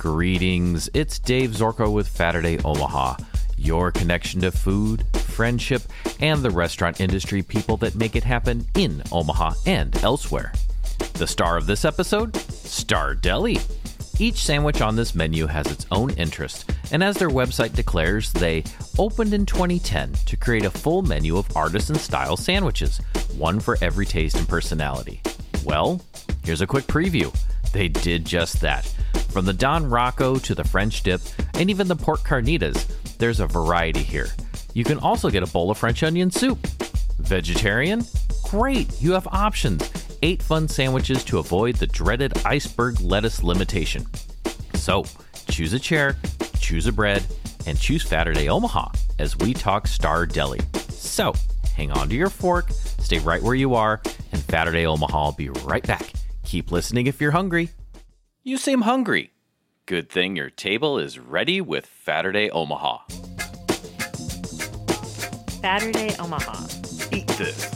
Greetings, it's Dave Zorko with Saturday Omaha, your connection to food, friendship, and the restaurant industry people that make it happen in Omaha and elsewhere. The star of this episode? Star Deli. Each sandwich on this menu has its own interest, and as their website declares, they opened in 2010 to create a full menu of artisan style sandwiches, one for every taste and personality. Well, here's a quick preview. They did just that. From the Don Rocco to the French dip, and even the pork carnitas, there's a variety here. You can also get a bowl of French onion soup. Vegetarian? Great, you have options. Eight fun sandwiches to avoid the dreaded iceberg lettuce limitation. So, choose a chair, choose a bread, and choose Saturday Omaha as we talk Star Deli. So, hang on to your fork, stay right where you are, and Saturday Omaha will be right back. Keep listening if you're hungry. You seem hungry. Good thing your table is ready with Saturday Omaha. Saturday Omaha. Eat this.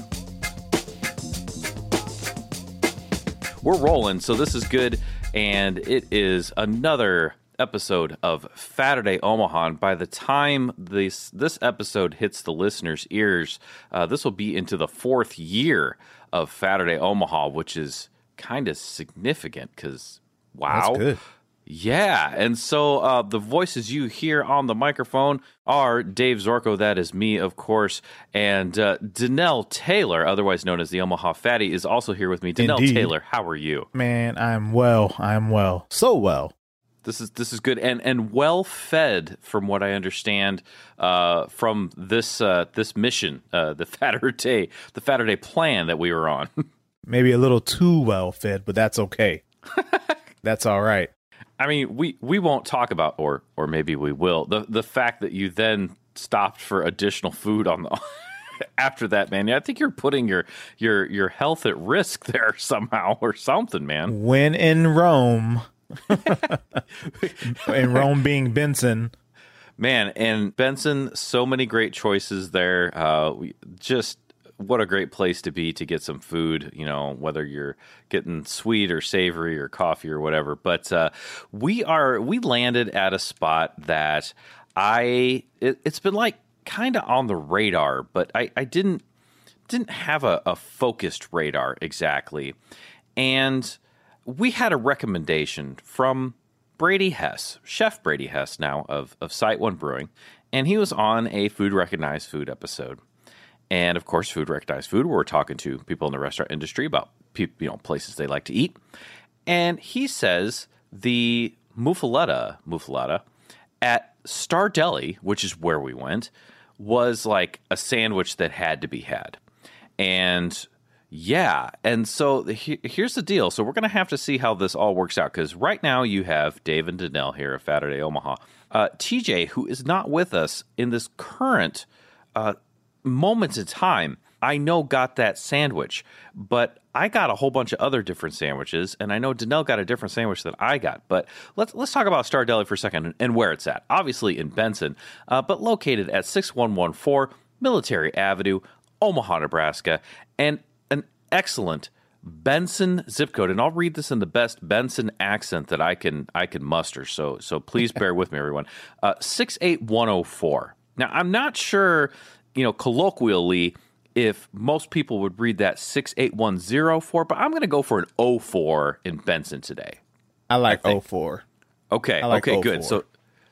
We're rolling, so this is good, and it is another episode of Saturday Omaha. And by the time this this episode hits the listeners' ears, uh, this will be into the fourth year of Saturday Omaha, which is kind of significant because wow, That's good. yeah, and so uh, the voices you hear on the microphone are Dave Zorko, that is me, of course, and uh, Danelle Taylor, otherwise known as the Omaha Fatty, is also here with me. Danelle Indeed. Taylor, how are you? Man, I'm well. I'm well. So well. This is this is good and and well fed, from what I understand, uh, from this uh, this mission, uh, the Saturday the Saturday plan that we were on. Maybe a little too well fed, but that's okay. that's all right. I mean, we we won't talk about, or or maybe we will. The the fact that you then stopped for additional food on the after that, man. I think you're putting your your your health at risk there somehow or something, man. When in Rome, in Rome being Benson, Man, and Benson, so many great choices there. Uh, we, just what a great place to be to get some food. You know, whether you're getting sweet or savory or coffee or whatever. But uh, we are we landed at a spot that I it, it's been like kind of on the radar, but I, I didn't didn't have a, a focused radar exactly, and we had a recommendation from Brady Hess, Chef Brady Hess now of, of Site One Brewing, and he was on a Food Recognized Food episode. And of course, Food Recognized Food, we're talking to people in the restaurant industry about peop you know places they like to eat. And he says the muffaletta, muffaletta at Star Deli, which is where we went, was like a sandwich that had to be had. And yeah, and so he, here's the deal. So we're going to have to see how this all works out because right now you have Dave and Danelle here at Saturday Omaha. Uh, TJ, who is not with us in this current uh, moment in time, I know got that sandwich, but I got a whole bunch of other different sandwiches, and I know Danelle got a different sandwich than I got. But let's let's talk about Star Deli for a second and, where it's at. Obviously in Benson, uh, but located at six one one four Military Avenue, Omaha, Nebraska, and an excellent Benson zip code. And I'll read this in the best Benson accent that I can I can muster. So so please bear with me, everyone. Uh, six eight one zero four. Now I'm not sure, you know, colloquially if most people would read that 68104, but I'm going to go for an 04 in Benson today. I like I 04. Okay. Like okay. Good. So,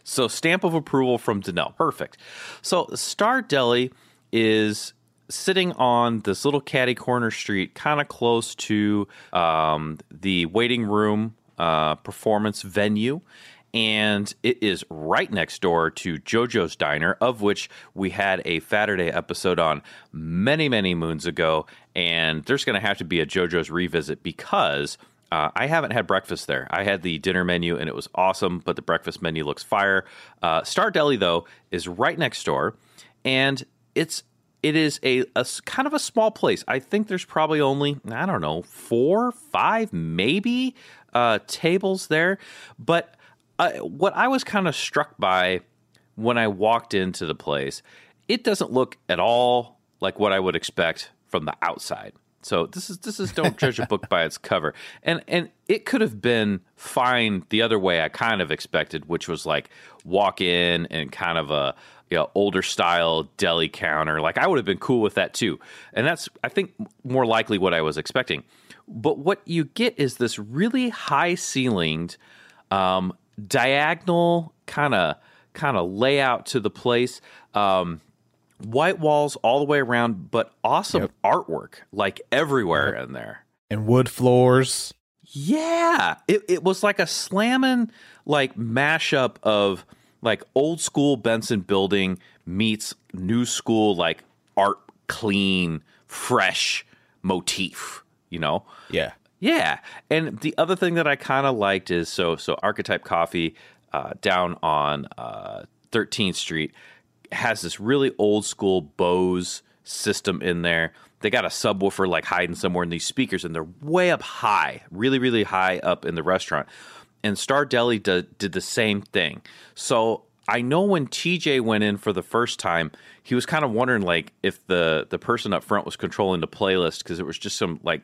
so stamp of approval from Danelle. Perfect. So Star Deli is sitting on this little catty corner street, kind of close to um, the waiting room uh, performance venue. And it is right next door to JoJo's Diner, of which we had a Saturday episode on many, many moons ago. And there's going to have to be a JoJo's revisit because uh, I haven't had breakfast there. I had the dinner menu and it was awesome, but the breakfast menu looks fire. Uh, Star Deli though is right next door, and it's it is a kind of a small place. I think there's probably only I don't know four, five, maybe uh, tables there. But what I was kind of struck by when I walked into the place, it doesn't look at all like what I would expect from the outside. So this is this is don't judge a book by its cover. And and it could have been fine the other way I kind of expected, which was like walk in and kind of a you know, older style deli counter. Like I would have been cool with that too. And that's I think more likely what I was expecting. But what you get is this really high ceilinged um, diagonal kind of kind of layout to the place. Um, white walls all the way around, but awesome Yep. artwork like everywhere in there. And wood floors. Yeah, it it was like a slamming like mashup of like old school Benson building meets new school like art clean fresh motif, you know? Yeah. Yeah, and the other thing that I kind of liked is so so Archetype Coffee uh, down on uh, 13th Street has this really old school Bose system in there. They got a subwoofer like hiding somewhere in these speakers, and they're way up high, really really high up in the restaurant. And Star Deli do, did the same thing. So I know when TJ went in for the first time, he was kind of wondering like if the the person up front was controlling the playlist because it was just some like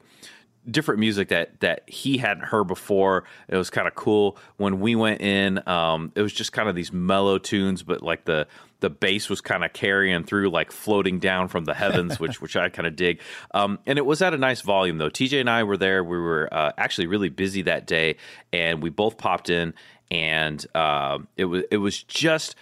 different music that that he hadn't heard before. It was kind of cool. When we went in, um, it was just kind of these mellow tunes, but like the the bass was kind of carrying through, like floating down from the heavens, which which I kind of dig. Um, and it was at a nice volume though. TJ and I were there. We were uh, actually really busy that day, and we both popped in, and uh, it was it was just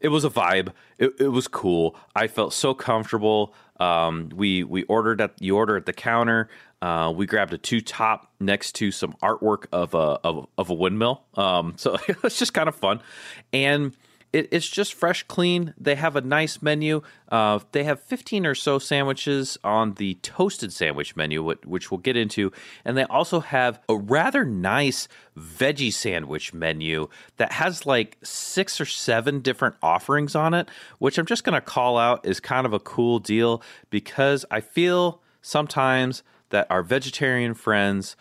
it was a vibe. It, it was cool. I felt so comfortable. Um, we we ordered at you order at the counter. Uh, we grabbed a two top next to some artwork of a of, of a windmill. Um, so it's just kind of fun, and it, it's just fresh, clean. They have a nice menu. Uh, they have fifteen or so sandwiches on the toasted sandwich menu, which, which we'll get into, and they also have a rather nice veggie sandwich menu that has like six or seven different offerings on it, which I'm just going to call out is kind of a cool deal because I feel sometimes that our vegetarian friends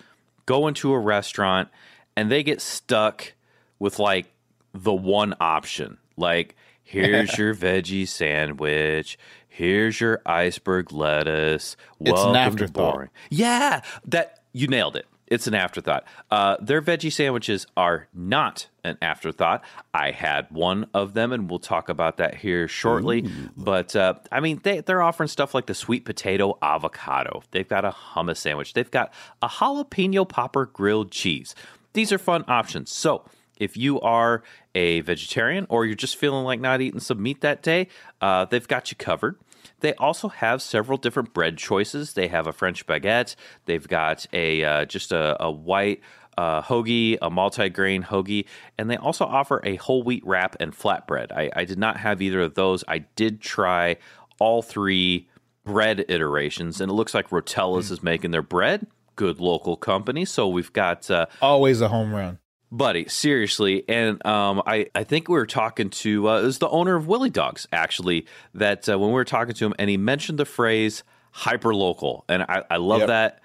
go into a restaurant and they get stuck with like the one option. Like, here's your veggie sandwich. Here's your iceberg lettuce. It's an Welcome afterthought. boring. Yeah, that you nailed it. It's an afterthought. Uh, their veggie sandwiches are not an afterthought. I had one of them, and we'll talk about that here shortly. But uh, I mean, they, they're offering stuff like the sweet potato avocado. They've got a hummus sandwich. They've got a jalapeno popper grilled cheese. These are fun options. So if you are a vegetarian or you're just feeling like not eating some meat that day, uh, they've got you covered. They also have several different bread choices. They have a French baguette. They've got a uh, just a, a white uh, hoagie, a multi-grain hoagie, and they also offer a whole wheat wrap and flatbread. I, I did not have either of those. I did try all three bread iterations, and it looks like Rotella's is making their bread. Good local company. So we've got uh, Always a home run. Buddy seriously and um, I, I think we were talking to uh, it was the owner of willie dogs actually that uh, when we were talking to him and he mentioned the phrase hyper local and i, I love Yep. that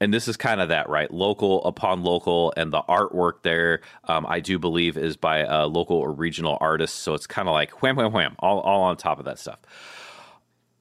and this is kind of that right local upon local and the artwork there um, i do believe is by uh, local or regional artists so it's kind of like wham wham wham all, all on top of that stuff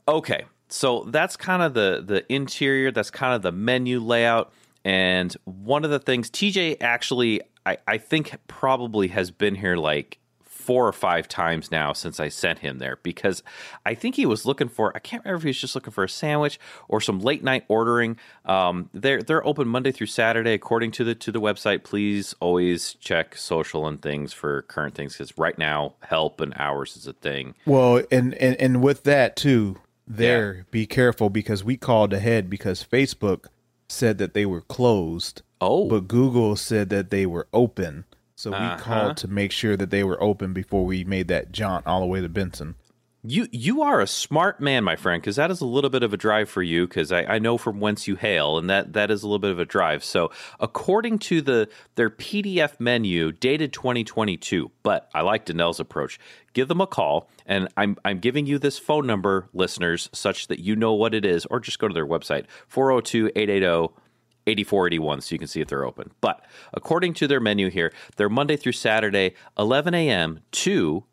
Okay, so that's kind of the the interior. That's kind of the menu layout. And one of the things TJ actually, I, I think probably has been here like four or five times now since I sent him there because I think he was looking for. I can't remember if he was just looking for a sandwich or some late night ordering. Um, they're they're open Monday through Saturday according to the to the website. Please always check social and things for current things because right now help and hours is a thing. Well, and and and with that too, there be careful because we called ahead because Facebook said that they were closed, Oh, but Google said that they were open. So we Uh-huh. called to make sure that they were open before we made that jaunt all the way to Benson. You you are a smart man, my friend, because that is a little bit of a drive for you. Because I, I know from whence you hail, and that that is a little bit of a drive. So, according to the their PDF menu, dated 2022, but I like Danelle's approach. Give them a call, and I'm I'm giving you this phone number, listeners, such that you know what it is, or just go to their website 402 880 8481 so you can see if they're open. But according to their menu here, they're Monday through Saturday, 11 a.m. to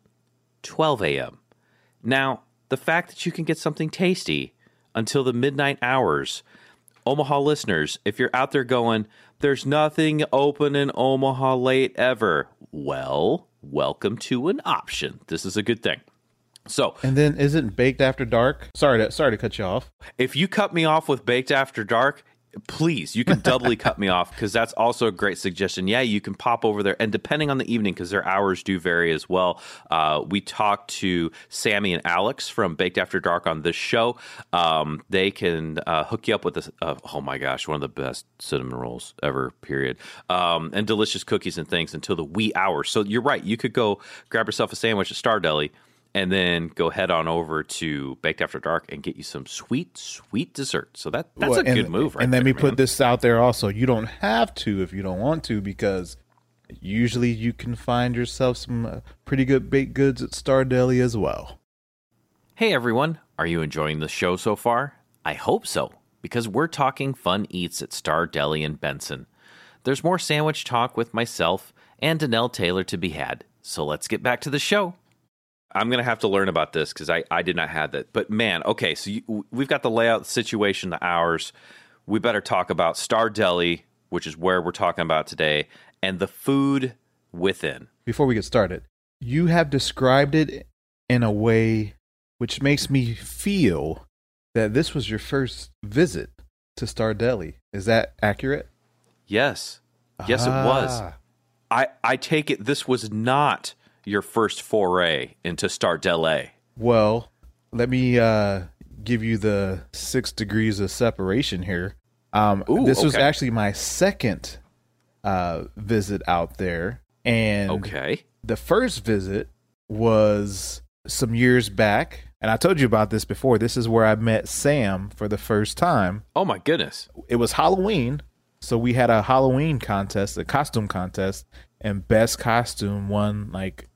12 a.m. Now, the fact that you can get something tasty until the midnight hours Omaha listeners, if you're out there going, there's nothing open in Omaha late ever, well, welcome to an option. This is a good thing. So, And then isn't baked after dark? Sorry to sorry to cut you off. if you cut me off with baked after dark, please, you can doubly cut me off because that's also a great suggestion. Yeah, you can pop over there, and depending on the evening, because their hours do vary as well. Uh, we talked to Sammy and Alex from Baked After Dark on this show. Um, they can uh, hook you up with this. Uh, oh my gosh, one of the best cinnamon rolls ever. Period. Um, and delicious cookies and things until the wee hours. So you're right. You could go grab yourself a sandwich at Star Deli and then go head on over to Baked After Dark and get you some sweet, sweet dessert. So that that's Well, a good move, right? And let there, me man. put this out there also. You don't have to if you don't want to, because usually you can find yourself some uh, pretty good baked goods at Star Deli as well. Hey everyone, are you enjoying the show so far? I hope so, because we're talking fun eats at Star Deli in Benson. There's more sandwich talk with myself and Danelle Taylor to be had. So let's get back to the show. I'm going to have to learn about this because I, I did not have that. But man, okay, so you, we've got the layout, the situation, the hours. We better talk about Star Deli, which is where we're talking about today, and the food within. Before we get started, you have described it in a way which makes me feel that this was your first visit to Star Deli. Is that accurate? Yes. Yes, it was. Ah. I, I take it this was not your first foray into Star Deli. Well, let me uh, give you the six degrees of separation here. Um, Ooh, this was actually my second uh, visit out there, and Okay. the first visit was some years back. And I told you about this before. This is where I met Sam for the first time. Oh my goodness. It was Halloween, so we had a Halloween contest, a costume contest, and best costume won like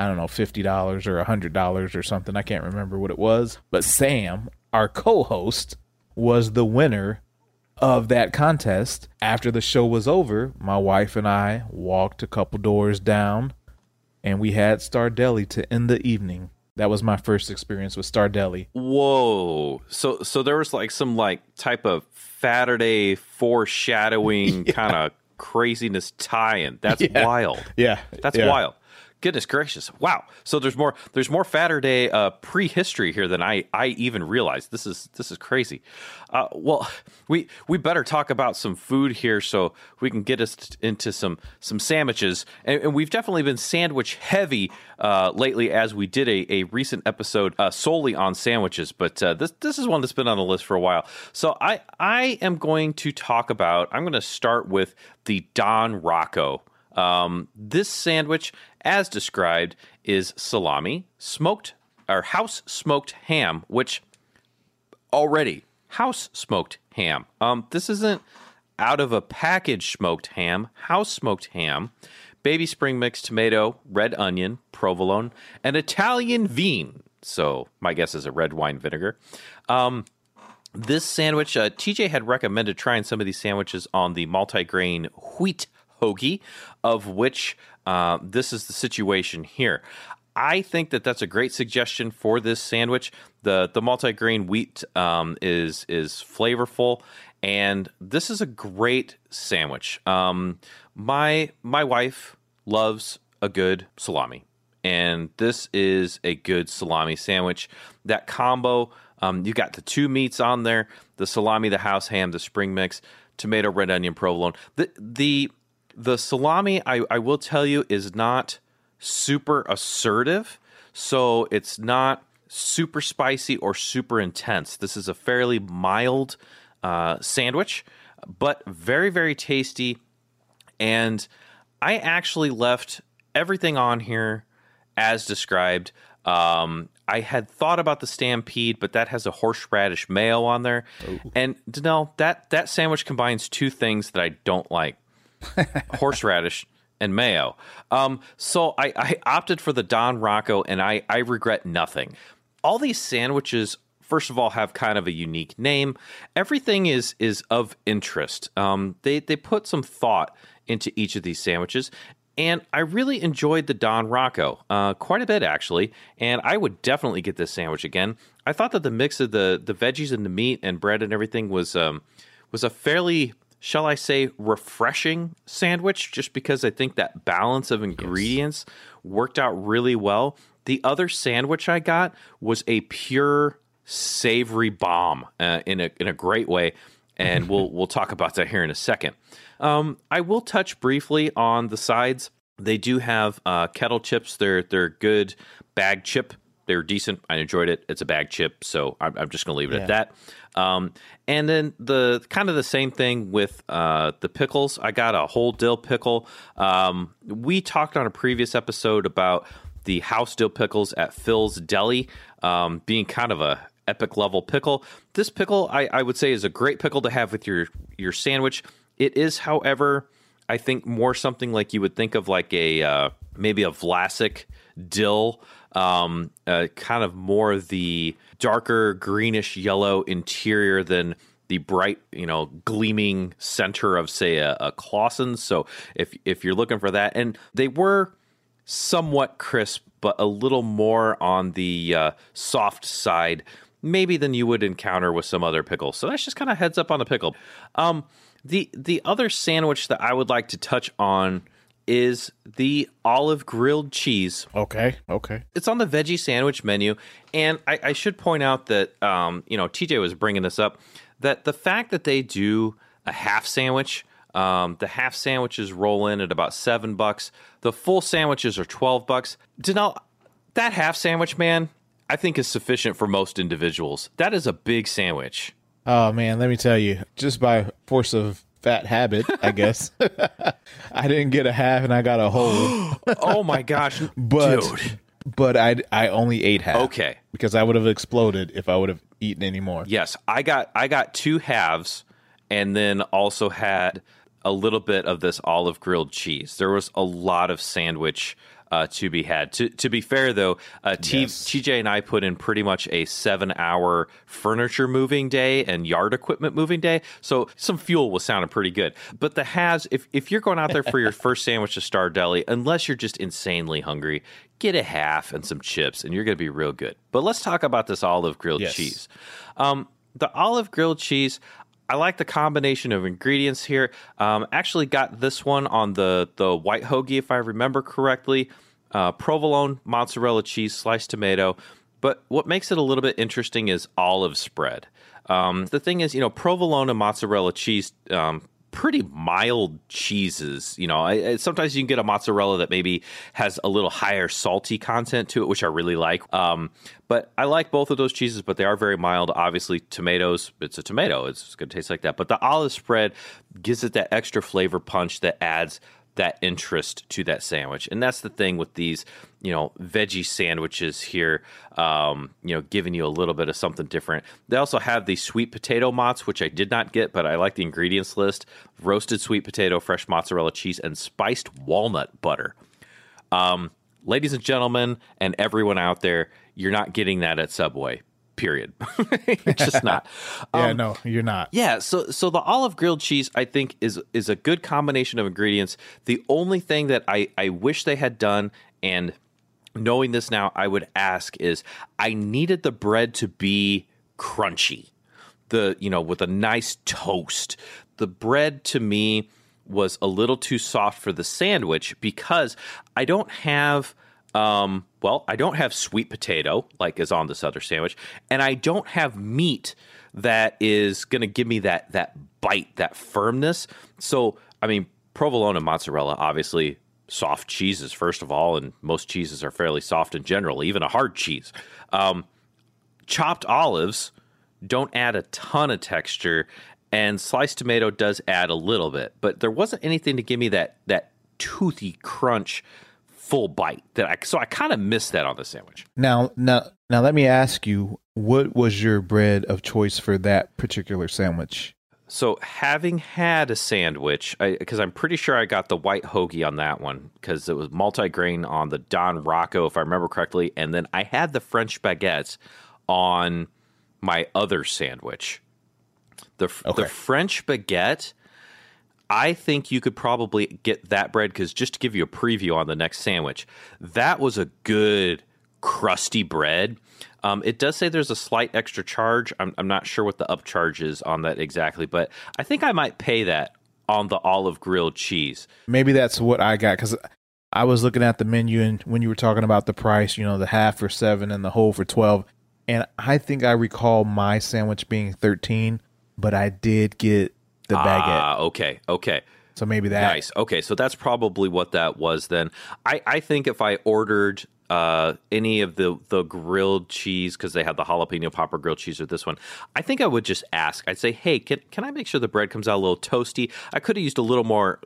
I don't know, fifty dollars or a hundred dollars or something. I can't remember what it was. But Sam, our co-host, was the winner of that contest. After the show was over, my wife and I walked a couple doors down, and we had Star Deli to end the evening. That was my first experience with Star Deli. Whoa. So so there was like some like type of Saturday foreshadowing kind of craziness tie-in. That's Yeah. wild. Yeah, That's yeah. wild. Goodness gracious! Wow. So there's more. There's more Saturday uh, prehistory here than I, I even realized. This is this is crazy. Uh, well, we we better talk about some food here so we can get us into some some sandwiches. And, and we've definitely been sandwich heavy uh, lately, as we did a, a recent episode uh, solely on sandwiches. But uh, this this is one that's been on the list for a while. So I I am going to talk about. I'm going to start with the Don Rocco. Um, this sandwich, as described, is salami, smoked or house smoked ham, which already house smoked ham. Um, this isn't out of a package smoked ham, house smoked ham, baby spring mix tomato, red onion, provolone, and Italian vine. So my guess is a red wine vinegar. Um, this sandwich, uh, TJ had recommended trying some of these sandwiches on the multigrain wheat hoagie, of which uh, this is the situation here. I think that that's a great suggestion for this sandwich. the The multigrain wheat um, is is flavorful, and this is a great sandwich. Um, my my wife loves a good salami and this is a good salami sandwich. That combo, um, you got the two meats on there: the salami, the house ham, the spring mix, tomato, red onion, provolone. The the the salami, I, I will tell you, is not super assertive, so it's not super spicy or super intense. This is a fairly mild uh, sandwich, but very very tasty and I actually left everything on here as described. Um, I had thought about the stampede, but that has a horseradish mayo on there. And Danelle, that that sandwich combines two things that I don't like: horseradish and mayo. Um, so I, I opted for the Don Rocco, and I I regret nothing. All these sandwiches first of all have kind of a unique name. Everything is is of interest. Um, they they put some thought into each of these sandwiches, and I really enjoyed the Don Rocco uh, quite a bit actually. And I would definitely get this sandwich again. I thought that the mix of the the veggies and the meat and bread and everything was um, was a fairly shall I say, refreshing sandwich, just because I think that balance of ingredients yes. worked out really well. The other sandwich I got was a pure savory bomb uh, in a in a great way, and we'll we'll talk about that here in a second. Um, I will touch briefly on the sides. They do have uh, kettle chips. They're they're good bag chip. They're decent. I enjoyed it. It's a bag chip, so I'm, I'm just going to leave it yeah. at that. Um, and then the kind of the same thing with uh, the pickles. I got a whole dill pickle. Um, we talked on a previous episode about the house dill pickles at Phil's Deli um, being kind of a epic level pickle. This pickle, I, I, would say, is a great pickle to have with your your sandwich. It is, however, I think more something like you would think of like a uh, maybe a Vlasic dill, um, uh, kind of more the darker greenish yellow interior than the bright, you know, gleaming center of say a, a Claussen. So if if you're looking for that, and they were somewhat crisp, but a little more on the uh, soft side, maybe than you would encounter with some other pickles. So that's just kind of heads up on the pickle. Um, the the other sandwich that I would like to touch on is the olive grilled cheese. Okay, okay. It's on the veggie sandwich menu, and I, I should point out that um, you know TJ was bringing this up that the fact that they do a half sandwich, um, the half sandwiches roll in at about seven bucks. The full sandwiches are twelve bucks. Danelle, that half sandwich, man, I think is sufficient for most individuals. That is a big sandwich. Oh man, let me tell you, just by force of fat habit, I guess. I didn't get a half and I got a whole. oh my gosh, but dude. but I I only ate half. Okay, because I would have exploded if I would have eaten any more. Yes, I got I got two halves, and then also had a little bit of this olive grilled cheese. There was a lot of sandwich uh, to be had. To to be fair though, uh, T- yes. TJ and I put in pretty much a seven hour furniture moving day and yard equipment moving day, so some fuel was sounding pretty good. But the has if if you're going out there for your first sandwich to Star Deli, unless you're just insanely hungry, get a half and some chips, and you're going to be real good. But let's talk about this olive grilled yes. cheese. Um, the olive grilled cheese, I like the combination of ingredients here. Um, actually, got this one on the the white hoagie, if I remember correctly. Uh, provolone, mozzarella cheese, sliced tomato. But what makes it a little bit interesting is olive spread. Um, the thing is, you know, provolone and mozzarella cheese um, pretty mild cheeses. You know, I, I, sometimes you can get a mozzarella that maybe has a little higher salty content to it, which I really like. Um, but I like both of those cheeses, but they are very mild. Obviously, tomatoes, it's a tomato, it's going to taste like that. But the olive spread gives it that extra flavor punch that adds that interest to that sandwich. And that's the thing with these, you know, veggie sandwiches here, um, you know, giving you a little bit of something different. They also have the sweet potato mozz, which I did not get, but I like the ingredients list roasted sweet potato, fresh mozzarella cheese, and spiced walnut butter. Um, ladies and gentlemen, and everyone out there, you're not getting that at Subway period. it's just not. yeah, um, no, you're not. Yeah, so so the olive grilled cheese I think is is a good combination of ingredients. The only thing that I I wish they had done and knowing this now I would ask is I needed the bread to be crunchy. The, you know, with a nice toast. The bread to me was a little too soft for the sandwich because I don't have um, well, I don't have sweet potato like is on this other sandwich, and I don't have meat that is going to give me that that bite, that firmness. So, I mean, provolone and mozzarella, obviously soft cheeses first of all, and most cheeses are fairly soft in general, even a hard cheese. Um, chopped olives don't add a ton of texture, and sliced tomato does add a little bit, but there wasn't anything to give me that that toothy crunch full bite that I so I kind of missed that on the sandwich. Now, now, now, let me ask you, what was your bread of choice for that particular sandwich? So, having had a sandwich, because I'm pretty sure I got the white hoagie on that one because it was multigrain on the Don Rocco, if I remember correctly, and then I had the French baguettes on my other sandwich. The okay. the French baguette I think you could probably get that bread because just to give you a preview on the next sandwich, that was a good crusty bread. Um, it does say there's a slight extra charge. I'm, I'm not sure what the upcharge is on that exactly, but I think I might pay that on the olive grilled cheese. Maybe that's what I got because I was looking at the menu and when you were talking about the price, you know, the half for seven and the whole for 12. And I think I recall my sandwich being 13, but I did get the baguette. Ah, okay, okay. So maybe that. Nice. Okay, so that's probably what that was then. I, I think if I ordered uh, any of the the grilled cheese because they had the jalapeno popper grilled cheese or this one, I think I would just ask. I'd say, hey, can can I make sure the bread comes out a little toasty? I could have used a little more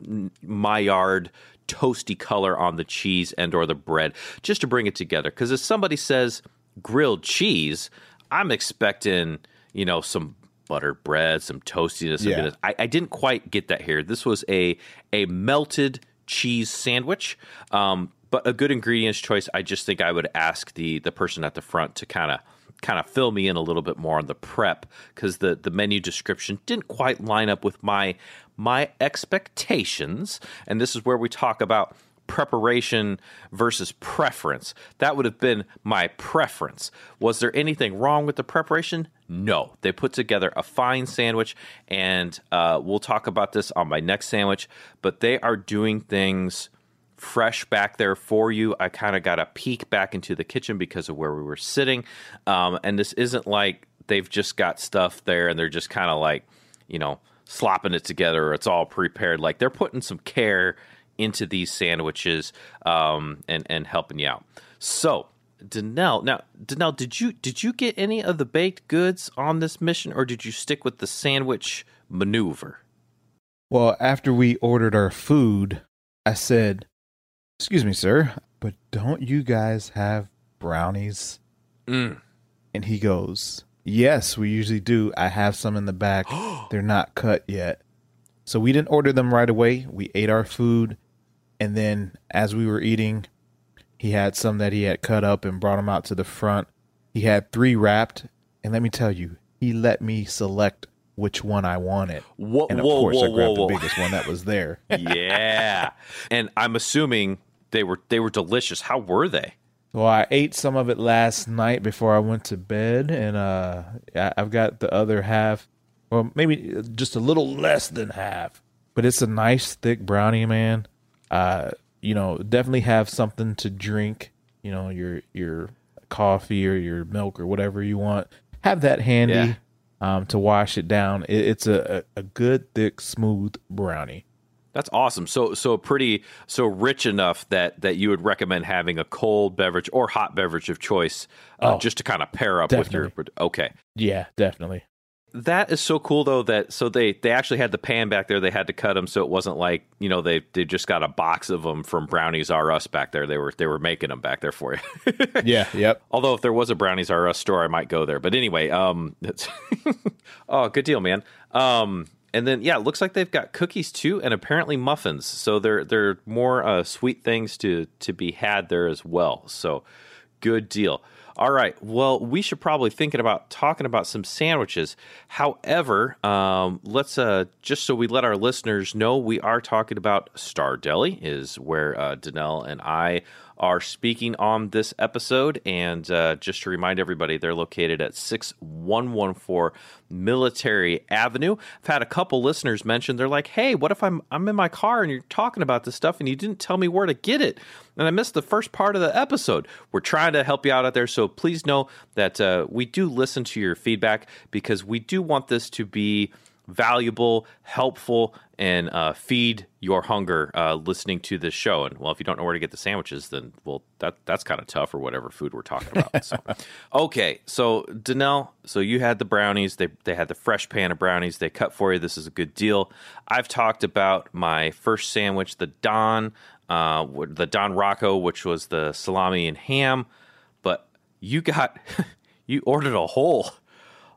Maillard toasty color on the cheese and or the bread just to bring it together. Because if somebody says grilled cheese, I'm expecting you know some buttered bread, some toastiness. Yeah. I, I didn't quite get that here. This was a a melted cheese sandwich, um, but a good ingredients choice. I just think I would ask the the person at the front to kind of kind of fill me in a little bit more on the prep because the the menu description didn't quite line up with my my expectations. And this is where we talk about preparation versus preference. That would have been my preference. Was there anything wrong with the preparation? No. They put together a fine sandwich, and uh, we'll talk about this on my next sandwich, but they are doing things fresh back there for you. I kind of got a peek back into the kitchen because of where we were sitting. Um, and this isn't like they've just got stuff there and they're just kind of like, you know, slopping it together it's all prepared. Like they're putting some care into these sandwiches um, and and helping you out. So, Danelle, now Danelle, did you did you get any of the baked goods on this mission, or did you stick with the sandwich maneuver? Well, after we ordered our food, I said, "Excuse me, sir, but don't you guys have brownies?" Mm. And he goes, "Yes, we usually do. I have some in the back. They're not cut yet." So we didn't order them right away. We ate our food, and then as we were eating, he had some that he had cut up and brought them out to the front. He had three wrapped, and let me tell you, he let me select which one I wanted. Whoa, and of whoa, course, whoa, I grabbed the biggest one that was there. yeah, and I'm assuming they were they were delicious. How were they? Well, I ate some of it last night before I went to bed, and uh, I've got the other half, or maybe just a little less than half. But it's a nice thick brownie, man. Uh, you know, definitely have something to drink. You know, your your coffee or your milk or whatever you want. Have that handy Yeah. um, to wash it down. It, it's a, a good thick smooth brownie. That's awesome. So so pretty so rich enough that that you would recommend having a cold beverage or hot beverage of choice uh, Oh, just to kind of pair up with your okay. Yeah, definitely. That is so cool though that so they they actually had the pan back there they had to cut them so it wasn't like you know they they just got a box of them from Brownies R Us back there they were they were making them back there for you. Yeah, yep. Although if there was a Brownies R Us store, I might go there. But anyway, um, oh, good deal, man. Um, and then yeah, it looks like they've got cookies too, and apparently muffins. So there there are more uh, sweet things to to be had there as well. So good deal. All right. Well, we should probably thinking about talking about some sandwiches. However, um, let's uh, just so we let our listeners know, we are talking about Star Deli, is where uh, Danelle and I are speaking on this episode. And uh, just to remind everybody, they're located at 6114 Military Avenue. I've had a couple listeners mention they're like, "Hey, what if I'm I'm in my car and you're talking about this stuff and you didn't tell me where to get it?" And I missed the first part of the episode. We're trying to help you out out there, so please know that uh, we do listen to your feedback because we do want this to be valuable, helpful, and uh, feed your hunger uh, listening to this show. And well, if you don't know where to get the sandwiches, then well, that that's kind of tough, or whatever food we're talking about. so, okay, so Danelle, so you had the brownies. They they had the fresh pan of brownies. They cut for you. This is a good deal. I've talked about my first sandwich, the Don, uh, the Don Rocco, which was the salami and ham. But you got you ordered a whole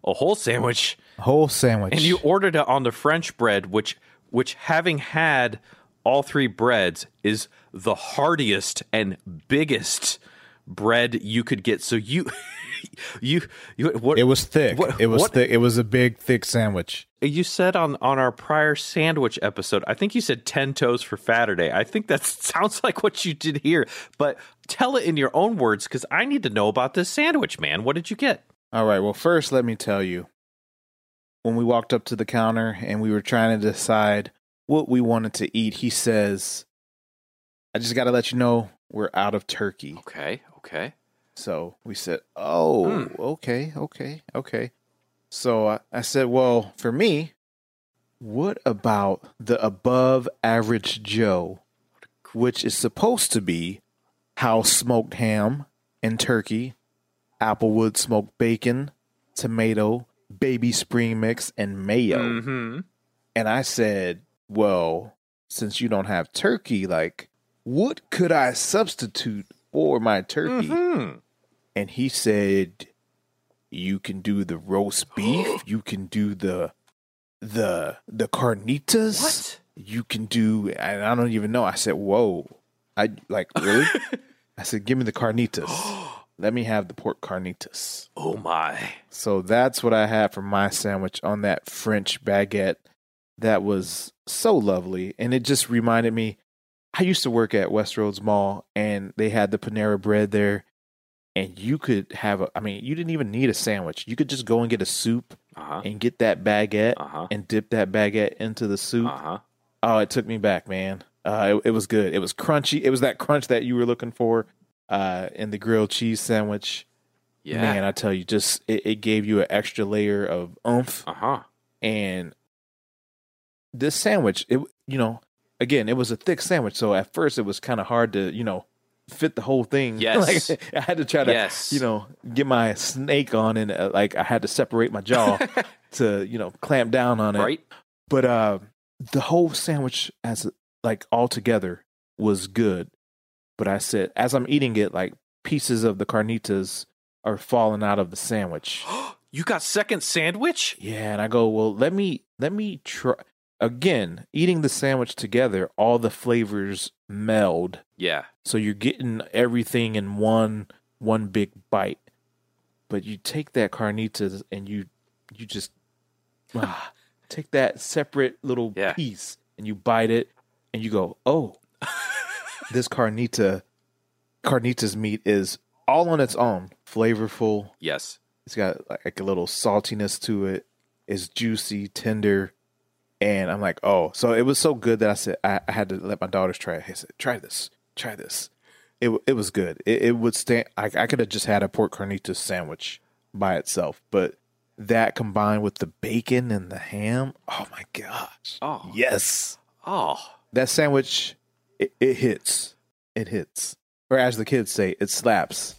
a whole sandwich Whole sandwich. and you ordered it on the French bread, which which having had all three breads is the hardiest and biggest bread you could get. So you you you what It was thick. What- it was what- thick. It was a big, thick sandwich. you said on on our prior sandwich episode. I think you said ten toes for Saturday. I think that sounds like what you did here, but tell it in your own words because I need to know about this sandwich, man. What did you get? All right. Well, first, let me tell you. When we walked up to the counter and we were trying to decide what we wanted to eat, he says, I just got to let you know we're out of turkey. Okay, okay. So we said, Oh, Hmm. okay, okay, okay. So I, I said, Well, for me, what about the above average Joe, which is supposed to be house smoked ham and turkey, applewood smoked bacon, tomato, baby spring mix, and mayo? Mm-hmm. And I said, Well, since you don't have turkey, like, what could I substitute for my turkey? Mm-hmm. and he said you can do the roast beef you can do the the the carnitas What? you can do and i don't even know i said whoa i like really i said give me the carnitas let me have the pork carnitas Oh my. so that's what i had for my sandwich on that french baguette that was so lovely and it just reminded me i used to work at westroads mall and they had the panera bread there and you could have a i mean you didn't even need a sandwich you could just go and get a soup Uh-huh. and get that baguette Uh-huh. and dip that baguette into the soup Uh-huh. oh it took me back man uh, it, it was good it was crunchy it was that crunch that you were looking for uh, in the grilled cheese sandwich Yeah. man i tell you just it, it gave you an extra layer of oomph Uh-huh. and this sandwich it you know again it was a thick sandwich so at first it was kind of hard to you know fit the whole thing Yes. like, i had to try to Yes. you know get my snake on and uh, like i had to separate my jaw to you know clamp down on it Right? but uh the whole sandwich as like all together was good but i said as i'm eating it like pieces of the carnitas are falling out of the sandwich you got second sandwich? yeah, and I go, well, let me let me try again. Eating the sandwich together, all the flavors meld, Yeah. so you're getting everything in one one big bite. But you take that carnitas and you you just ah, take that separate little Yeah. piece and you bite it and you go, oh, this carnita carnitas meat is all on its own, flavorful, Yes. it's got like a little saltiness to it. It's juicy, tender, and I'm like, oh. So it was so good that I said I, I had to let my daughters try it. I said, try this, try this. It it was good. It, it would stand. I, I could have just had a pork carnitas sandwich by itself, but that combined with the bacon and the ham, oh my gosh, Oh. yes, Oh. that sandwich, it, it hits, it hits, or as the kids say, it slaps.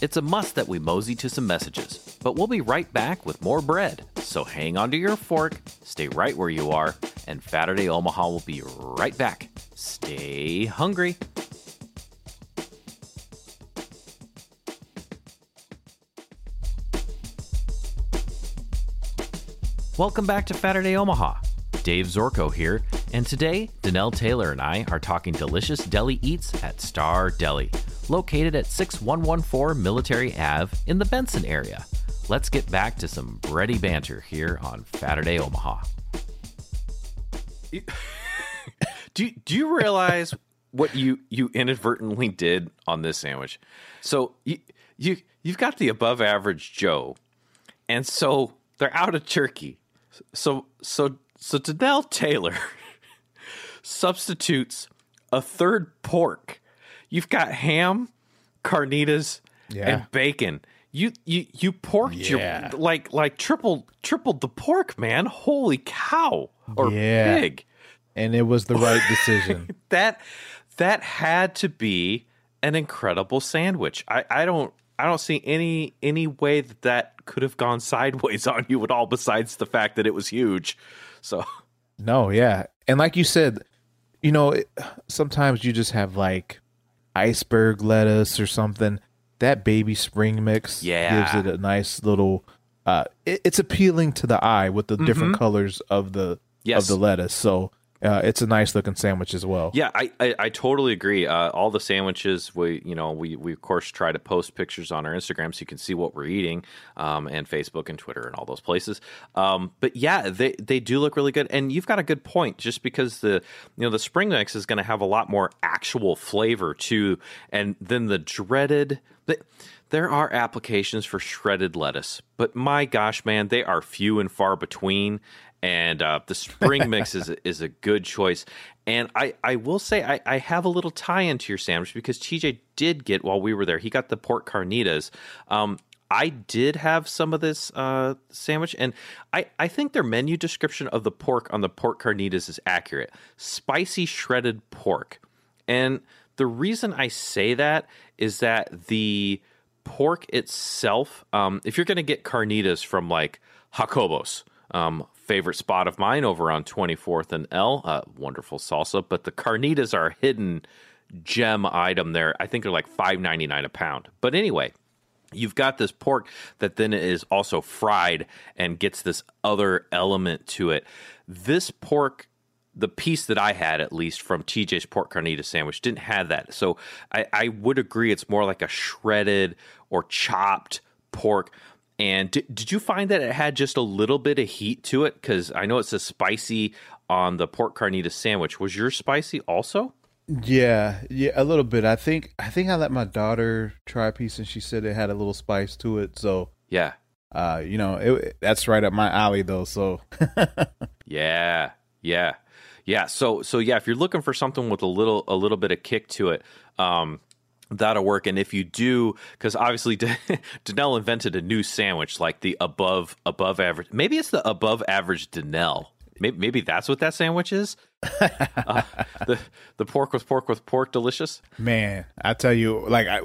It's a must that we mosey to some messages, but we'll be right back with more bread. So hang onto your fork, stay right where you are, and Saturday Omaha will be right back. Stay hungry. Welcome back to Saturday Omaha. Dave Zorko here, and today, Danelle Taylor and I are talking delicious deli eats at Star Deli, located at 6114 Military Ave in the Benson area. Let's get back to some bready banter here on Saturday Omaha. do, do you realize what you, you inadvertently did on this sandwich? So you, you, you've got the above average Joe, and so they're out of turkey. So so so Danelle Taylor substitutes a third pork. You've got ham, carnitas, Yeah. and bacon. You you you porked Yeah. your like like triple tripled the pork, man. Holy cow. Or Yeah. pig. And it was the right decision. That that had to be an incredible sandwich. I, I don't I don't see any any way that that could have gone sideways on you at all besides the fact that it was huge. So No, yeah. And like you said, you know, it, sometimes you just have like iceberg lettuce or something. That baby spring mix Yeah. gives it a nice little uh it, it's appealing to the eye with the different colors of the Yes. of the lettuce. So uh, it's a nice looking sandwich as well. Yeah, I, I, I totally agree. Uh, all the sandwiches we you know we we of course try to post pictures on our Instagram so you can see what we're eating, um, and Facebook and Twitter and all those places. Um, but yeah, they they do look really good, and you've got a good point. Just because the you know the spring mix is going to have a lot more actual flavor too, and then the dreaded. The, there are applications for shredded lettuce, but my gosh, man, they are few and far between and uh, the spring mix is is a good choice. And I, I will say I, I have a little tie into your sandwich because TJ did get while we were there. He got the pork carnitas. Um, I did have some of this uh, sandwich, and I, I think their menu description of the pork on the pork carnitas is accurate. Spicy shredded pork, and the reason I say that is that the pork itself, um, if you're going to get carnitas from like Jacobos, um, favorite spot of mine over on 24th and L. Uh, wonderful salsa, but the carnitas are a hidden gem item there. I think they're like 5.99 a pound. But anyway, you've got this pork that then is also fried and gets this other element to it. This pork the piece that I had, at least from TJ's pork carnita sandwich, didn't have that. So I, I, would agree it's more like a shredded or chopped pork. And did, did you find that it had just a little bit of heat to it? Because I know it says spicy on the pork carnita sandwich. Was yours spicy also? Yeah, yeah, a little bit. I think I think I let my daughter try a piece, and she said it had a little spice to it. So yeah, uh, you know, it, that's right up my alley, though. So yeah, yeah, yeah. So so yeah, if you're looking for something with a little a little bit of kick to it, um, that'll work. And if you do, because obviously Danelle invented a new sandwich like the above above average. Maybe it's the above average Danelle. Maybe, maybe that's what that sandwich is. uh, the the pork with pork with pork, delicious. Man, I tell you, like I,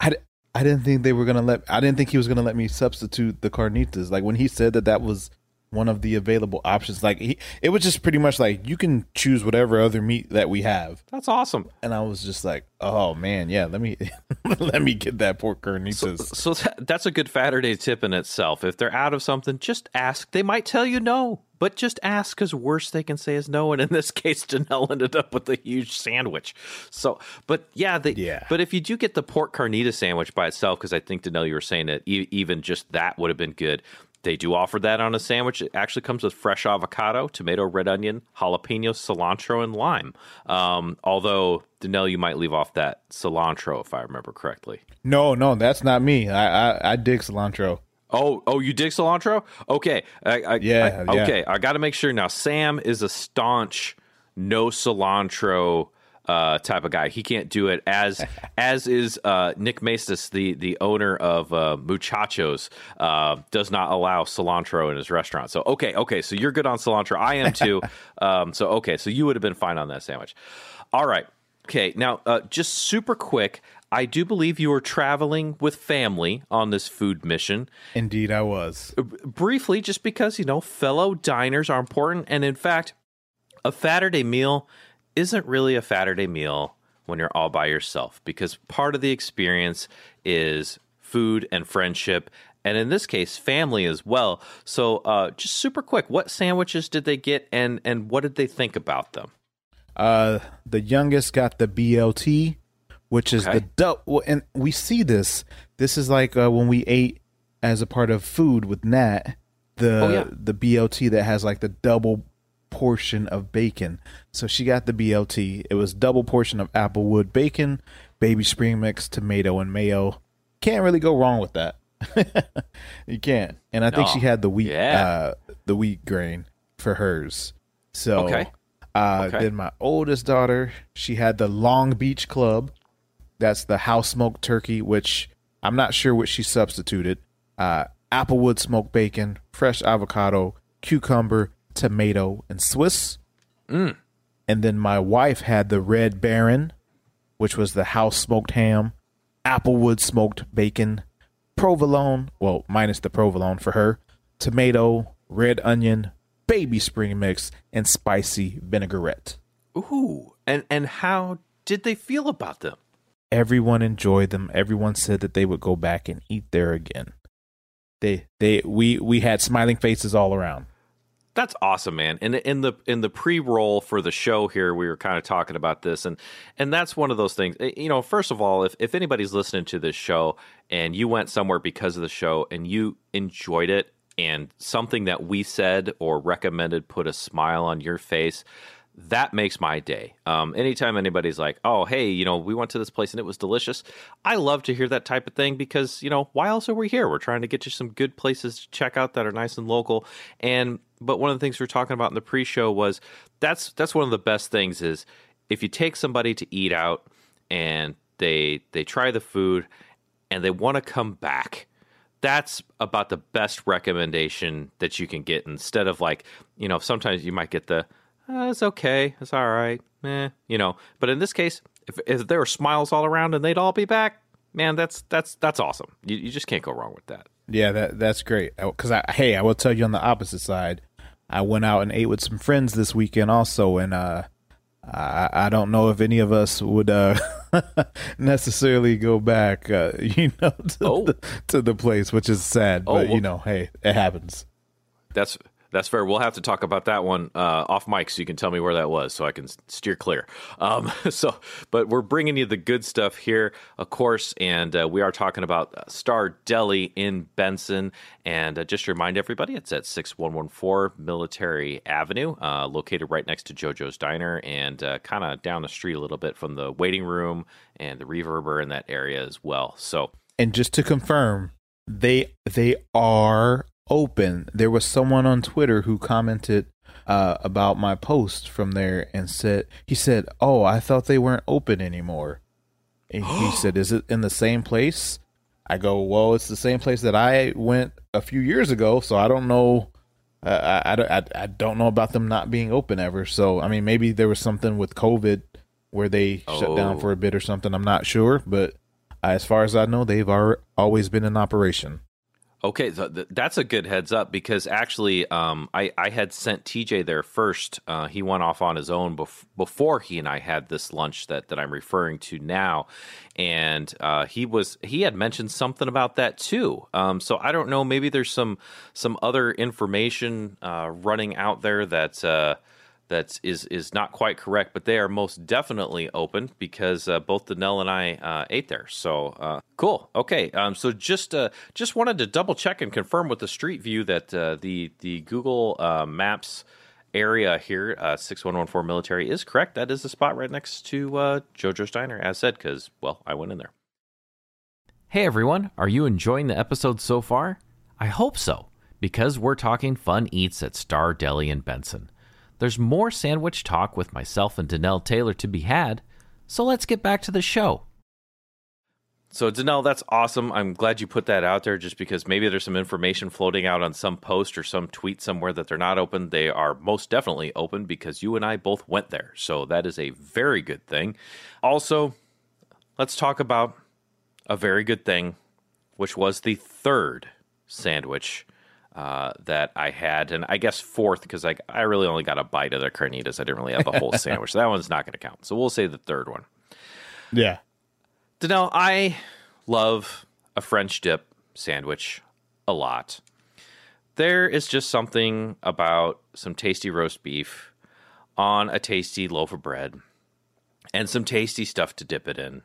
I, I didn't think they were gonna let. I didn't think he was gonna let me substitute the carnitas. Like when he said that that was one of the available options. Like he, it was just pretty much like you can choose whatever other meat that we have. That's awesome. And I was just like, oh man, yeah, let me let me get that pork carnitas. So, so that, that's a good Saturday tip in itself. If they're out of something, just ask. They might tell you no, but just ask because worst they can say is no. And in this case, Danelle ended up with a huge sandwich. So, but yeah, they, yeah. But if you do get the pork carnita sandwich by itself, because I think Danelle, you were saying that e- even just that would have been good. They do offer that on a sandwich. It actually comes with fresh avocado, tomato, red onion, jalapeno, cilantro, and lime. Um, although, Danelle, you might leave off that cilantro if I remember correctly. No, no, that's not me. I I, I dig cilantro. Oh, oh, you dig cilantro? Okay, I, I, yeah, I, okay. I got to make sure now. Sam is a staunch no cilantro uh, type of guy. He can't do it as as is uh, Nick Maestas, the the owner of uh, Muchachos, uh, does not allow cilantro in his restaurant. So okay, okay, so you're good on cilantro. I am too. um, so okay, so you would have been fine on that sandwich. All right. Okay, now uh, just super quick. I do believe you were traveling with family on this food mission. Indeed, I was. Briefly, just because, you know, fellow diners are important. And in fact, a Saturday meal isn't really a Saturday meal when you're all by yourself because part of the experience is food and friendship and in this case family as well so uh, just super quick what sandwiches did they get and and what did they think about them uh the youngest got the blt which is okay. the double and we see this this is like uh, when we ate as a part of food with nat the oh, yeah. the blt that has like the double portion of bacon. So she got the BLT. It was double portion of applewood bacon, baby spring mix, tomato, and mayo. Can't really go wrong with that. you can't. And I think she had the wheat yeah. uh, the wheat grain for hers. So okay. Uh, okay. then my oldest daughter, she had the Long Beach Club. That's the house smoked turkey, which I'm not sure what she substituted. Uh, applewood smoked bacon, fresh avocado, cucumber, tomato, and Swiss. Mm. And then my wife had the Red Baron, which was the house smoked ham, applewood smoked bacon, provolone, well, minus the provolone for her, tomato, red onion, baby spring mix, and spicy vinaigrette. Ooh, and and how did they feel about them? Everyone enjoyed them. Everyone said that they would go back and eat there again. They they we we had smiling faces all around. That's awesome, man. And in the in the pre-roll for the show here, we were kind of talking about this, and and that's one of those things. Eh, you know, first of all, if if anybody's listening to this show and you went somewhere because of the show and you enjoyed it, and something that we said or recommended put a smile on your face, that makes my day. Um, anytime anybody's like, "Oh, hey, you know, we went to this place and it was delicious," I love to hear that type of thing because you know, why else are we here? We're trying to get you some good places to check out that are nice and local. And but one of the things we are talking about in the pre-show was that's that's one of the best things is if you take somebody to eat out and they they try the food and they want to come back that's about the best recommendation that you can get instead of like you know sometimes you might get the uh, it's okay, it's all right, eh, you know. But in this case, if, if there were smiles all around and they'd all be back, man, that's that's that's awesome. You, you just can't go wrong with that. Yeah, that that's great. Because I, hey, I will tell you on the opposite side, I went out and ate with some friends this weekend also, and uh, I, I don't know if any of us would uh, necessarily go back, uh, you know, to, oh. the, to the place, which is sad. Oh, but well, you know, hey, it happens. That's that's fair. We'll have to talk about that one uh, off mic, so you can tell me where that was, so I can steer clear. Um, so, but we're bringing you the good stuff here, of course, and uh, we are talking about uh, Star Deli in Benson. And uh, just to remind everybody, it's at six one one four Military Avenue, uh, located right next to JoJo's Diner, and uh, kind of down the street a little bit from the waiting room and the Reverber in that area as well. So, and just to confirm, they they are open. There was someone on Twitter who commented uh, about my post from there and said he said, "Oh, I thought they weren't open anymore." And he said, "Is it in the same place?" I go, "Well, it's the same place that I went a few years ago, so I don't know." Uh, I, I, I, I don't know about them not being open ever. So, I mean, maybe there was something with COVID where they oh. shut down for a bit or something. I'm not sure, but as far as I know, they've always been in operation. Okay, th- that's a good heads up because actually, um, I I had sent TJ there first. Uh, he went off on his own bef- before he and I had this lunch that that I'm referring to now, and uh, he was he had mentioned something about that too. Um, so I don't know. Maybe there's some some other information uh, running out there that uh, that is is not quite correct, but they are most definitely open because uh, both Danelle and I uh, ate there. So uh, cool. Okay. Um, so just uh, just wanted to double check and confirm with the Street View that uh, the the Google uh, Maps area here, six one one four military, is correct. That is the spot right next to JoJo's Diner, as said. Because well, I went in there. Hey everyone, are you enjoying the episode so far? I hope so, because we're talking fun eats at Star Deli in Benson. There's more sandwich talk with myself and Danelle Taylor to be had, so let's get back to the show. So, Danelle, that's awesome. I'm glad you put that out there just because maybe there's some information floating out on some post or some tweet somewhere that they're not open. They are most definitely open because you and I both went there. So, that is a very good thing. Also, let's talk about a very good thing, which was the third sandwich uh, that I had, and I guess fourth because I I really only got a bite of the carnitas. I didn't really have a whole sandwich. So that one's not going to count. So we'll say the third one. Yeah. Danelle, I love a French dip sandwich a lot. There is just something about some tasty roast beef on a tasty loaf of bread and some tasty stuff to dip it in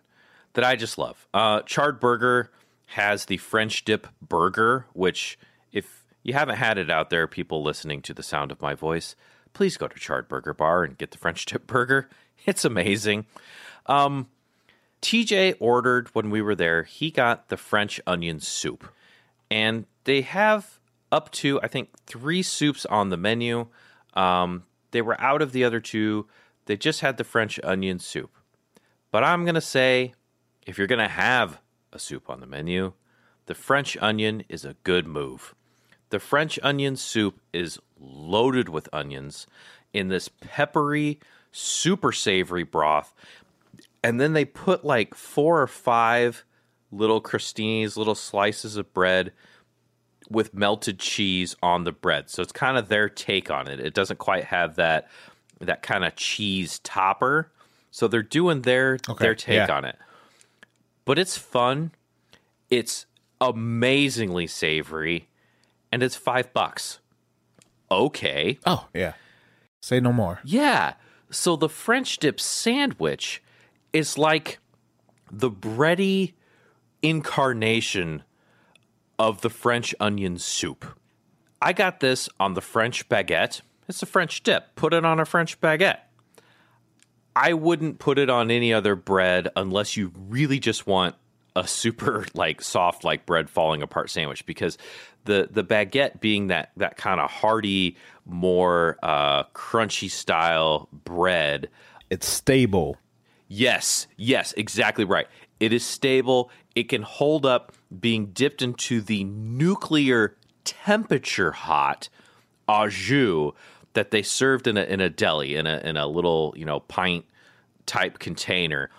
that I just love. Uh, Charred Burger has the French dip burger, which if you haven't had it out there, people listening to the sound of my voice, please go to Charred Burger Bar and get the French Dip Burger. It's amazing. Um, TJ ordered when we were there, he got the French onion soup. And they have up to, I think, three soups on the menu. Um, they were out of the other two. They just had the French onion soup. But I'm going to say if you're going to have a soup on the menu, the French onion is a good move. The French onion soup is loaded with onions in this peppery, super savory broth. And then they put like four or five little crostinis, little slices of bread with melted cheese on the bread. So it's kind of their take on it. It doesn't quite have that that kind of cheese topper. So they're doing their okay, their take yeah. on it. But it's fun. It's amazingly savory and it's five bucks. okay. Oh yeah. Say no more. Yeah. So the French dip sandwich is like the bready incarnation of the French onion soup. I got this on the French baguette. It's a French dip. Put it on a French baguette. I wouldn't put it on any other bread unless you really just want a super like soft like bread falling apart sandwich because the the baguette being that that kind of hearty more uh crunchy style bread It's stable. Yes, yes, exactly right. It is stable. It can hold up being dipped into the nuclear temperature hot au jus that they served in a in a deli in a in a little you know pint type container,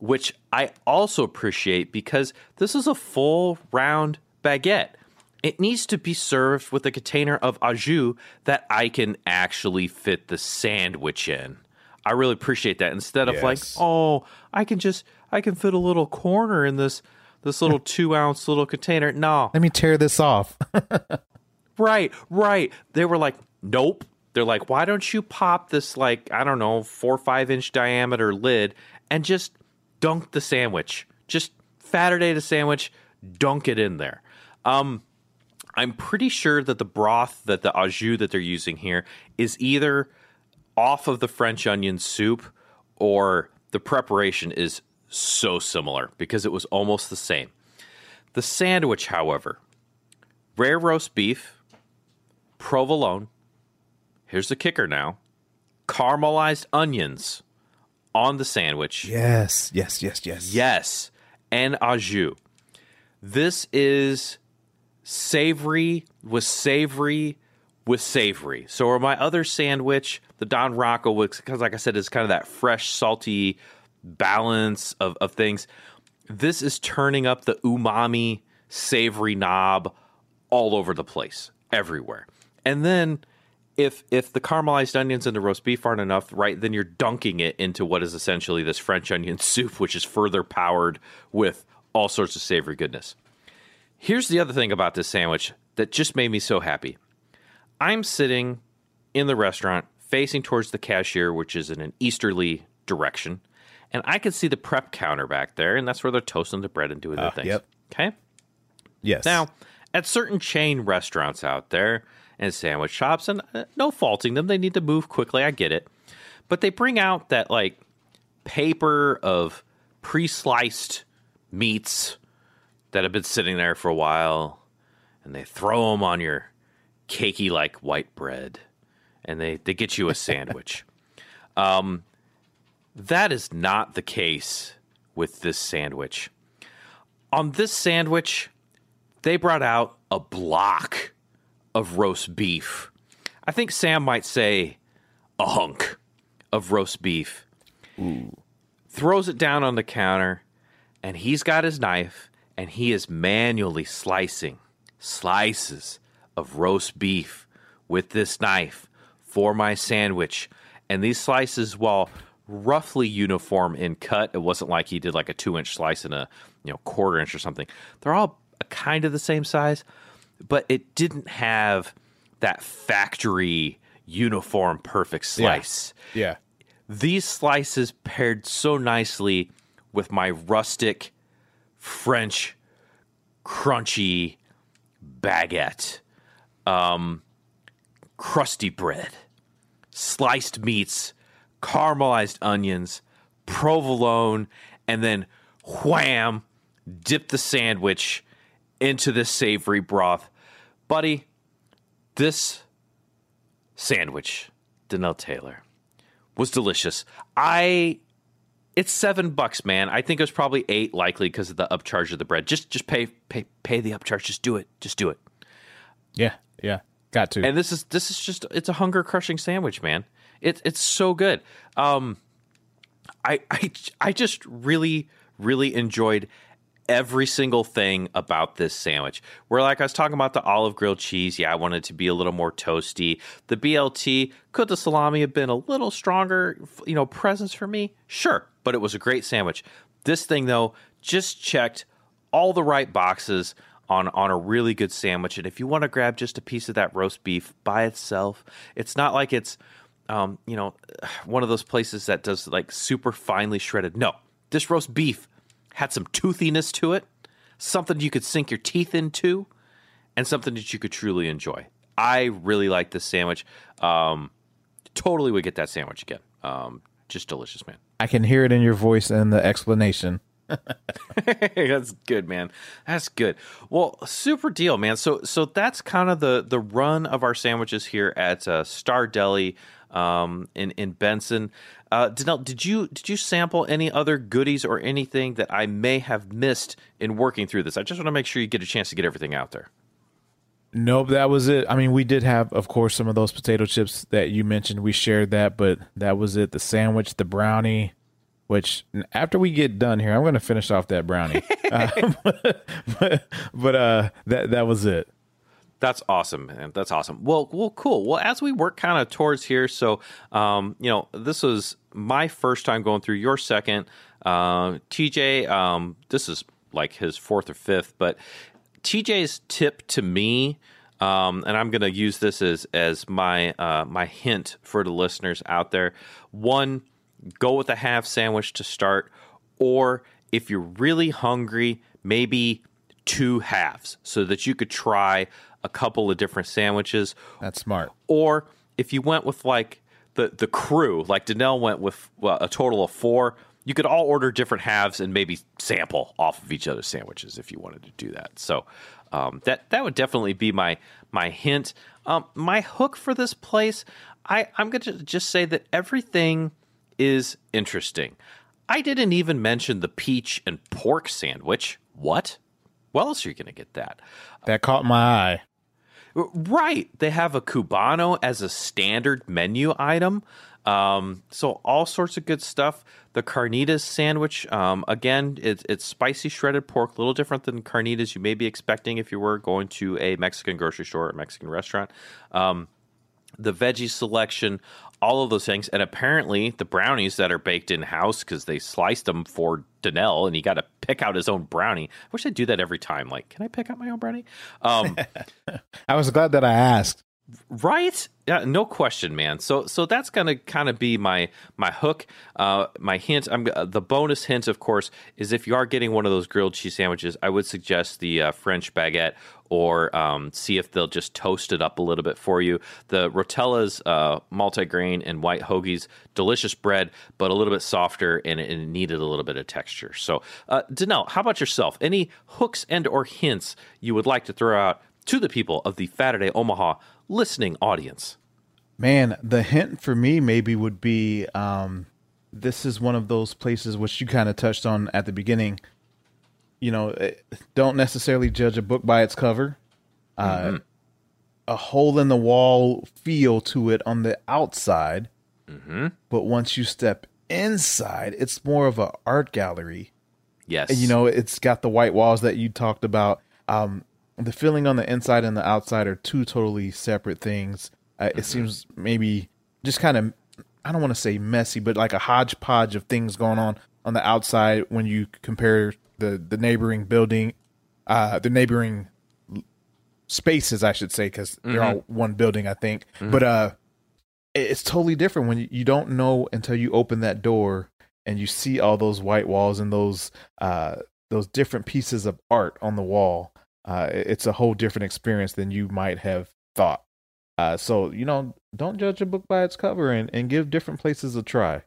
which I also appreciate because this is a full round baguette. It needs to be served with a container of au jus that I can actually fit the sandwich in. I really appreciate that instead of like, oh, I can just I can fit a little corner in this this little two ounce little container. No, Let me tear this off. Right, right. They were like, nope. They're like, why don't you pop this like I don't know four five inch diameter lid and just dunk the sandwich, just Saturday the sandwich, dunk it in there. Um, I'm pretty sure that the broth that the au jus that they're using here is either off of the French onion soup or the preparation is so similar because it was almost the same. The sandwich, however, rare roast beef, provolone. Here's the kicker now caramelized onions on the sandwich. yes, yes, yes, yes. Yes, and au jus. This is savory with savory with savory. So, or my other sandwich, the Don Rocco, because like I said, it's kind of that fresh, salty balance of, of things. This is turning up the umami savory knob all over the place, everywhere. And then if if the caramelized onions and the roast beef aren't enough, right, then you're dunking it into what is essentially this French onion soup, which is further powered with all sorts of savory goodness. Here's the other thing about this sandwich that just made me so happy. I'm sitting in the restaurant facing towards the cashier, which is in an easterly direction, and I can see the prep counter back there, and that's where they're toasting the bread and doing their Ah, things. yep. Okay. Yes. Now, at certain chain restaurants out there and sandwich shops, and uh, no faulting them, they need to move quickly. I get it. But they bring out that like paper of pre sliced meats that have been sitting there for a while, and they throw them on your cakey like white bread, and they, they get you a sandwich. um, that is not the case with this sandwich. On this sandwich, they brought out a block of roast beef. I think Sam might say a hunk of roast beef. Throws it down on the counter, and he's got his knife, and he is manually slicing slices of roast beef with this knife for my sandwich. And these slices, while roughly uniform in cut, it wasn't like he did like a two inch slice and a you know quarter inch or something. They're all kind of the same size, but it didn't have that factory uniform perfect slice. yeah. These slices paired so nicely with my rustic French crunchy baguette, um, crusty bread, sliced meats, caramelized onions, provolone, and then wham, dip the sandwich into this savory broth. Buddy, this sandwich, Danelle Taylor, was delicious. I it's seven bucks, man. I think it was probably eight, likely because of the upcharge of the bread. Just just pay pay pay the upcharge. Just do it. Just do it. Yeah. Yeah. Got to. And this is this is just it's a hunger crushing sandwich, man. It's it's so good. Um, I I I just really really enjoyed every single thing about this sandwich. Where like I was talking about the olive grilled cheese, yeah, I wanted to be a little more toasty. The BLT, could the salami have been a little stronger, you know, presence for me? Sure, but it was a great sandwich. This thing though just checked all the right boxes on on a really good sandwich. And if you want to grab just a piece of that roast beef by itself, it's not like it's um, you know one of those places that does like super finely shredded. No, this roast beef had some toothiness to it, something you could sink your teeth into, and something that you could truly enjoy. I really like this sandwich. Um, totally would get that sandwich again. Um, just delicious, man. I can hear it in your voice and the explanation. that's good, man. That's good. Well, super deal, man. So, so that's kind of the the run of our sandwiches here at uh, Star Deli um, in in Benson. Uh, Danelle, did you did you sample any other goodies or anything that I may have missed in working through this? I just want to make sure you get a chance to get everything out there. Nope, that was it. I mean, we did have, of course, some of those potato chips that you mentioned. We shared that, but that was it. The sandwich, the brownie, which after we get done here, I'm going to finish off that brownie. uh, but, but uh, that that was it. That's awesome, man. That's awesome. Well, well, cool. Well, as we work kind of towards here, so um, you know, this was my first time going through your second. Uh, TJ, um, this is like his fourth or fifth, but TJ's tip to me, um, and I'm going to use this as as my uh, my hint for the listeners out there. One, go with a half sandwich to start, or if you're really hungry, maybe two halves so that you could try a couple of different sandwiches. That's smart. Or if you went with like the the crew, like Danelle went with well, a total of four you could all order different halves and maybe sample off of each other's sandwiches if you wanted to do that. So um, that that would definitely be my my hint. Um, my hook for this place, I, I'm going to just say that everything is interesting. I didn't even mention the peach and pork sandwich. What? Well, else are you going to get that? That caught my eye. Right. They have a Cubano as a standard menu item. Um, so all sorts of good stuff. The carnitas sandwich, um, again, it, it's spicy shredded pork, a little different than carnitas you may be expecting if you were going to a Mexican grocery store or Mexican restaurant. Um, the veggie selection, all of those things, and apparently the brownies that are baked in house because they sliced them for Danelle, and he got to pick out his own brownie. I wish I'd do that every time. Like, can I pick out my own brownie? Um, I was glad that I asked. Right? Yeah, no question, man. So so that's gonna kind of be my my hook, uh, my hint. I'm uh, the bonus hint, of course, is if you are getting one of those grilled cheese sandwiches, I would suggest the uh, French baguette or um, see if they'll just toast it up a little bit for you. The Rotella's uh, multigrain and white hoagies, delicious bread, but a little bit softer and it, needed a little bit of texture. So, uh, Danelle, how about yourself? Any hooks and or hints you would like to throw out to the people of the Saturday Omaha listening audience? Man, the hint for me maybe would be um, this is one of those places which you kind of touched on at the beginning. You know, eh, don't necessarily judge a book by its cover. Uh, mm-hmm. A hole in the wall feel to it on the outside, mm-hmm. but once you step inside, it's more of an art gallery. Yes, and, you know, it's got the white walls that you talked about. Um, the feeling on the inside and the outside are two totally separate things. Uh, mm-hmm. It seems maybe just kind of I don't want to say messy, but like a hodgepodge of things going on on the outside when you compare the the neighboring building, uh, the neighboring spaces, I should say, because mm-hmm. they're all one building, I think. Mm-hmm. But uh, it's totally different when you, you don't know until you open that door and you see all those white walls and those uh those different pieces of art on the wall uh, it's a whole different experience than you might have thought. Uh, so you know, don't judge a book by its cover and, and give different places a try.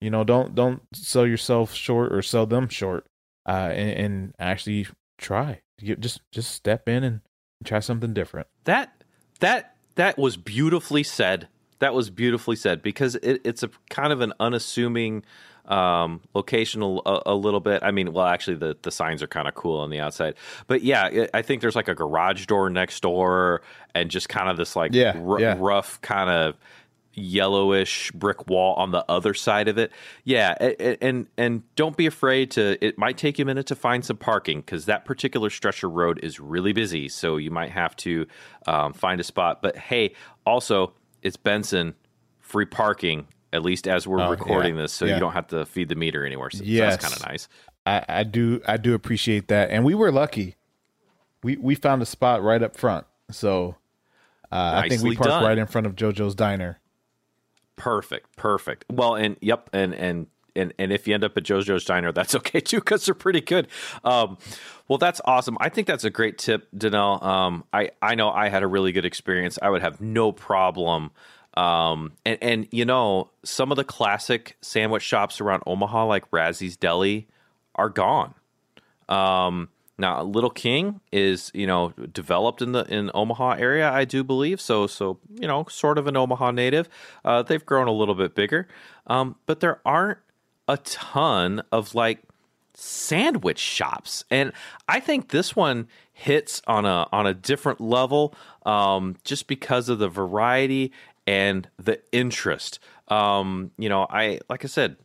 You know, don't don't sell yourself short or sell them short. Uh, and, and actually try. Just just step in and try something different. That that that was beautifully said. That was beautifully said because it, it's a kind of an unassuming um, location a, a, little bit. I mean, well, actually, the, the signs are kind of cool on the outside, but yeah, it, I think there's like a garage door next door and just kind of this like yeah, r- yeah. rough kind of yellowish brick wall on the other side of it. Yeah, and and, and don't be afraid to. It might take you a minute to find some parking because that particular stretch of road is really busy. So you might have to um, find a spot. But hey, also it's Benson, free parking at least as we're oh, recording yeah, this, so yeah. you don't have to feed the meter anywhere. So yes. that's kind of nice. I, I do I do appreciate that, and we were lucky. we we found a spot right up front. So uh, I think we parked done. right in front of JoJo's Diner. Perfect, perfect. Well, and yep, and and and and if you end up at JoJo's Diner, that's okay too because they're pretty good. Um, well, that's awesome. I think that's a great tip, Danelle. Um, I I know I had a really good experience. I would have no problem. Um, and and you know some of the classic sandwich shops around Omaha, like Razzie's Deli, are gone. Um, now, Little King is you know developed in the in Omaha area, I do believe. So so you know sort of an Omaha native. Uh, they've grown a little bit bigger, um, but there aren't a ton of like sandwich shops, and I think this one hits on a on a different level, um, just because of the variety and the interest. Um, you know, I like I said,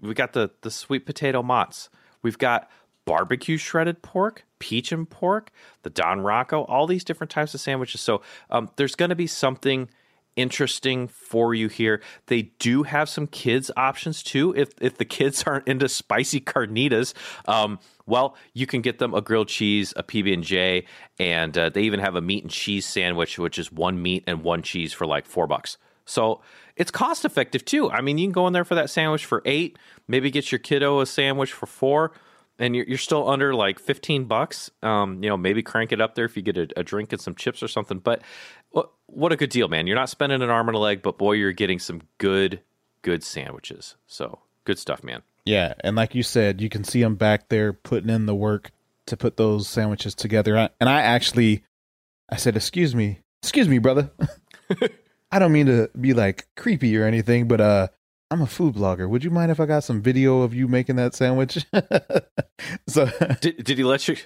we got the the sweet potato mozz. We've got barbecue shredded pork, peach and pork, the Don Rocco, all these different types of sandwiches. So um, there's going to be something interesting for you here. They do have some kids options too. If if the kids aren't into spicy carnitas, um, well, you can get them a grilled cheese, a PB and J, and uh, they even have a meat and cheese sandwich, which is one meat and one cheese for like four bucks. So it's cost effective too. I mean, you can go in there for that sandwich for eight, maybe get your kiddo a sandwich for four, and you're, you're still under like 15 bucks. Um, you know, maybe crank it up there if you get a, a drink and some chips or something. But what, what a good deal, man. You're not spending an arm and a leg, but boy, you're getting some good, good sandwiches. So good stuff, man. Yeah, and like you said, you can see them back there putting in the work to put those sandwiches together. I- And I actually, I said, "Excuse me, excuse me, brother. I don't mean to be like creepy or anything, but uh, I'm a food blogger. Would you mind if I got some video of you making that sandwich?" so Did, did he let you?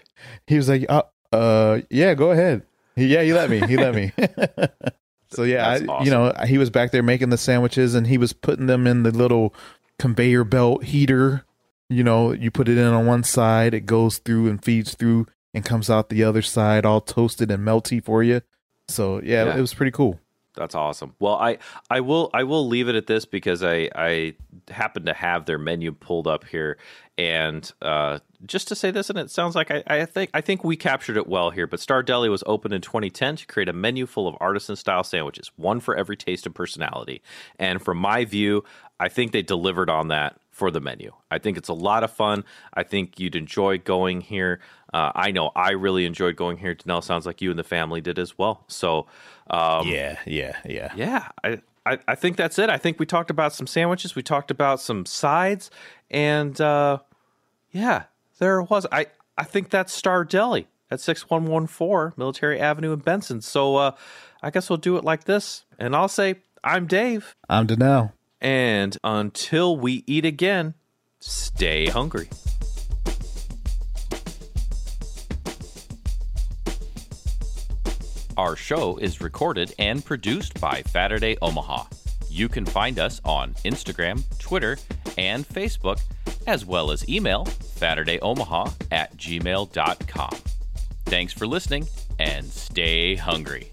he was like, uh, uh, yeah, go ahead. He, yeah, he let me. He let me. so yeah, I, you know, he was back there making the sandwiches and he was putting them in the little conveyor belt heater. You know, you put it in on one side, it goes through and feeds through and comes out the other side all toasted and melty for you. So yeah, Yeah. it was pretty cool. That's awesome. Well, I I will I will leave it at this because I I happen to have their menu pulled up here, and uh, just to say this, and it sounds like I, I think I think we captured it well here. But Star Deli was opened in 2010 to create a menu full of artisan style sandwiches, one for every taste and personality. And from my view, I think they delivered on that for the menu. I think it's a lot of fun. I think you'd enjoy going here. Uh, I know I really enjoyed going here. Danelle sounds like you and the family did as well. So. Um, Yeah, yeah, yeah. yeah, I, I, I think that's it. I think we talked about some sandwiches, we talked about some sides, and uh, yeah, there it was. I, I think that's Star Deli at 6114 Military Avenue in Benson. So uh, I guess we'll do it like this. And I'll say, I'm Dave. I'm Danelle. And until we eat again, stay hungry. Our show is recorded and produced by Saturday Omaha. You can find us on Instagram, Twitter, and Facebook, as well as email SaturdayOmaha at gmail.com. Thanks for listening and stay hungry.